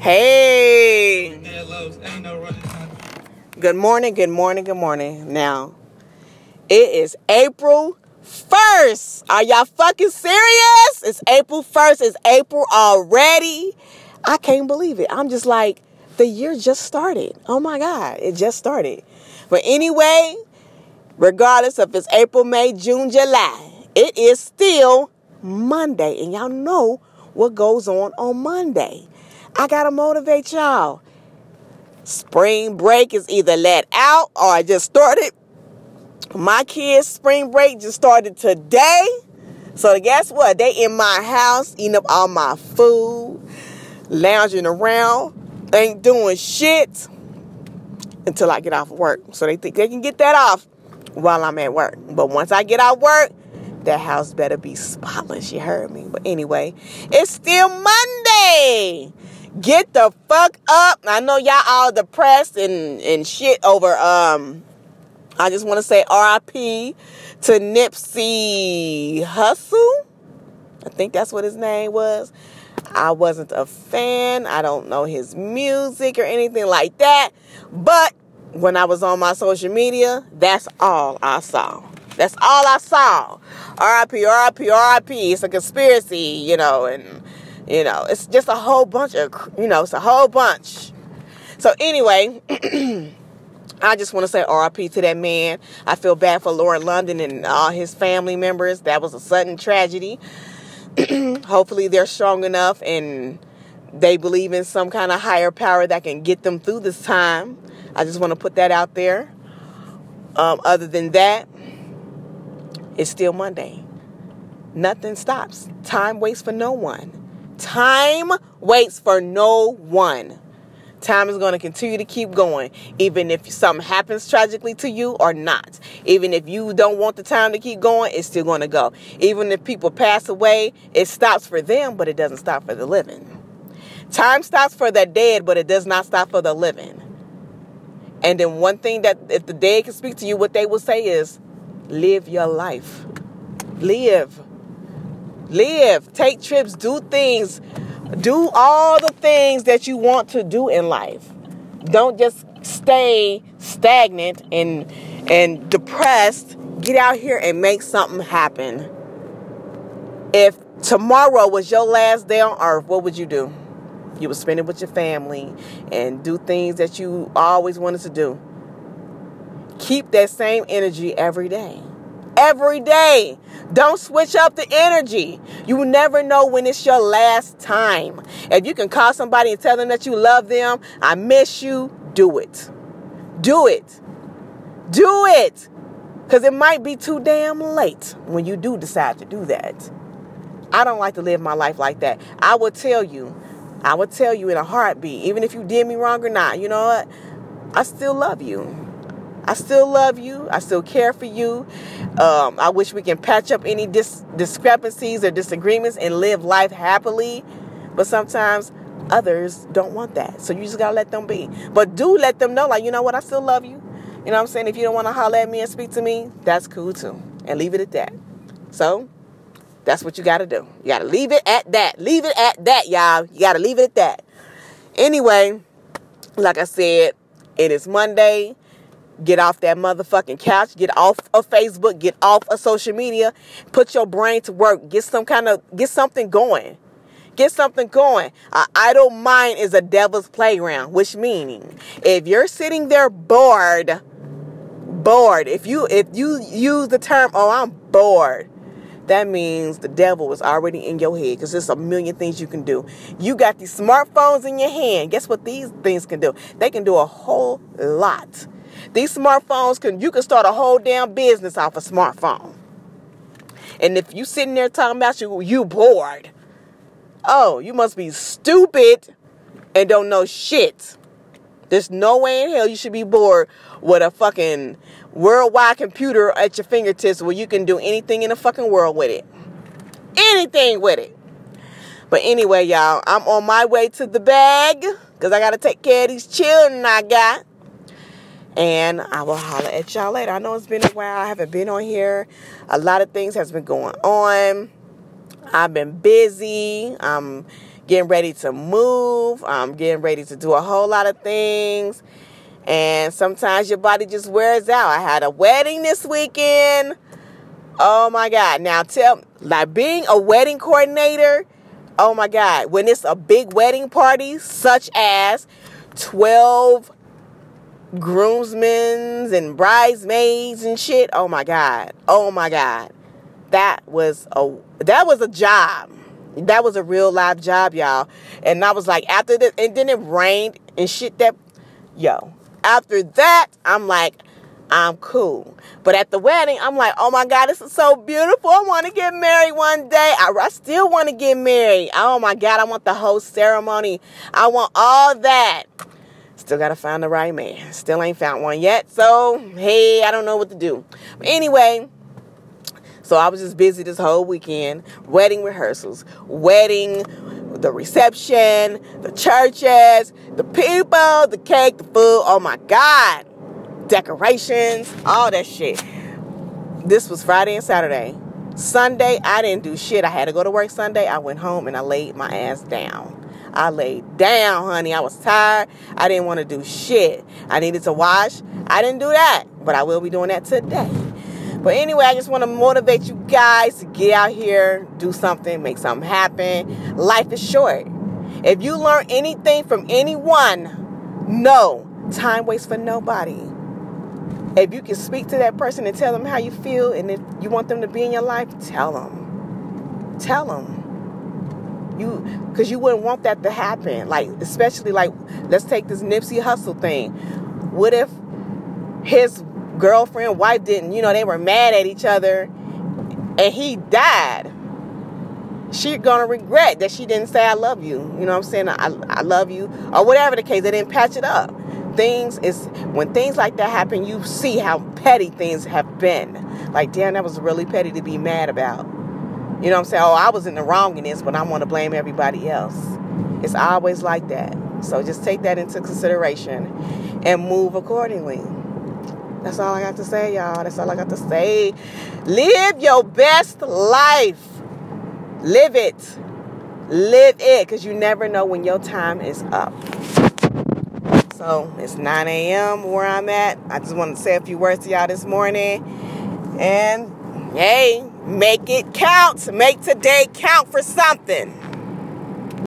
Hey. Good morning, good morning, good morning. Now, it is April 1st. Are y'all fucking serious? It's April 1st. It's April already. I can't believe it. I'm just like, the year just started. Oh my God, it just started. But anyway, regardless if it's April, May, June, July, it is still Monday. And y'all know what goes on on Monday. I got to motivate y'all. Spring break is either let out or I just started. My kids' spring break just started today. So guess what? They in my house eating up all my food, lounging around, ain't doing shit until I get off work. So they think they can get that off while I'm at work. But once I get out work, that house better be spotless. You heard me. But anyway, it's still Monday. Get the fuck up. I know y'all all depressed and, and shit over um I just want to say RIP to Nipsey Hussle. I think that's what his name was. I wasn't a fan. I don't know his music or anything like that. But when I was on my social media, that's all I saw. That's all I saw. RIP, RIP, RIP. It's a conspiracy, you know, and, you know, it's just a whole bunch of, you know, it's a whole bunch. So, anyway, I just want to say RIP to that man. I feel bad for Lauren London and all his family members. That was a sudden tragedy. Hopefully, they're strong enough and they believe in some kind of higher power that can get them through this time. I just want to put that out there. Um, other than that, it's still Monday. Nothing stops. Time waits for no one. Time waits for no one. Time is going to continue to keep going, even if something happens tragically to you or not. Even if you don't want the time to keep going, it's still going to go. Even if people pass away, it stops for them, but it doesn't stop for the living. Time stops for the dead, but it does not stop for the living. And then one thing that if the dead can speak to you, what they will say is, live your life. Live. Live. Take trips. Do things. Do all the things that you want to do in life. Don't just stay stagnant and and depressed. Get out here and make something happen. If tomorrow was your last day on earth, what would you do? You would spend it with your family and do things that you always wanted to do. Keep that same energy every day. Every day. Don't switch up the energy. You never know when it's your last time. If you can call somebody and tell them that you love them, I miss you, do it. Do it. Do it. Because it might be too damn late when you do decide to do that. I don't like to live my life like that. I will tell you, I will tell you in a heartbeat, even if you did me wrong or not, you know what? I still love you. I still love you. I still care for you. Um, I wish we can patch up any dis- discrepancies or disagreements and live life happily. But sometimes others don't want that. So you just got to let them be. But do let them know, like, you know what? I still love you. You know what I'm saying? If you don't want to holler at me and speak to me, that's cool too. And leave it at that. So that's what you got to do. You got to leave it at that. Leave it at that, y'all. You got to leave it at that. Anyway, like I said, it is Monday. Get off that motherfucking couch. Get off of Facebook. Get off of social media. Put your brain to work. Get some kind of, get something going. Get something going. An idle mind is a devil's playground, which meaning if you're sitting there bored, bored, if you, if you use the term, oh, I'm bored, that means the devil is already in your head because there's a million things you can do. You got these smartphones in your hand. Guess what these things can do? They can do a whole lot. These smartphones can you can start a whole damn business off a smartphone. And if you sitting there talking about you you bored, oh, you must be stupid and don't know shit. There's no way in hell you should be bored with a fucking worldwide computer at your fingertips where you can do anything in the fucking world with it. Anything with it. But anyway, y'all, I'm on my way to the bag because I got to take care of these children I got. And I will holler at y'all later. I know it's been a while. I haven't been on here. A lot of things has been going on. I've been busy. I'm getting ready to move. I'm getting ready to do a whole lot of things. And sometimes your body just wears out. I had a wedding this weekend. Oh my God. Now tell like being a wedding coordinator, oh my God, when it's a big wedding party, such as 12 groomsmen and bridesmaids and shit. Oh my God. Oh my God. That was a that was a job. That was a real live job, y'all. And I was like, after this, and then it rained and shit that, yo. After that, I'm like, I'm cool. But at the wedding, I'm like, oh my God, this is so beautiful. I want to get married one day. I, I still want to get married. Oh my God, I want the whole ceremony. I want all that. Still got to find the right man. Still ain't found one yet. So, hey, I don't know what to do. But anyway, so I was just busy this whole weekend. Wedding rehearsals, wedding, the reception, the churches, the people, the cake, the food. Oh my God. Decorations, all that shit. This was Friday and Saturday. Sunday, I didn't do shit. I had to go to work Sunday. I went home and I laid my ass down. I laid down, honey. I was tired. I didn't want to do shit. I needed to wash. I didn't do that, but I will be doing that today. But anyway, I just want to motivate you guys to get out here, do something, make something happen. Life is short. If you learn anything from anyone, no time waits for nobody. If you can speak to that person and tell them how you feel, and if you want them to be in your life, tell them. Tell them. You, because you wouldn't want that to happen. Like, especially like, let's take this Nipsey Hussle thing. What if his girlfriend, wife didn't, you know, they were mad at each other and he died. She gonna regret that she didn't say I love you. You know what I'm saying? I, I love you. Or whatever the case, they didn't patch it up. Things is when things like that happen, you see how petty things have been. Like, damn, that was really petty to be mad about. You know what I'm saying? Oh, I was in the wrong in this, but I want to blame everybody else. It's always like that. So just take that into consideration and move accordingly. That's all I got to say, y'all. That's all I got to say. Live your best life. Live it. Live it because you never know when your time is up. So it's 9 a.m. where I'm at. I just want to say a few words to y'all this morning. And hey, make it count. Make today count for something.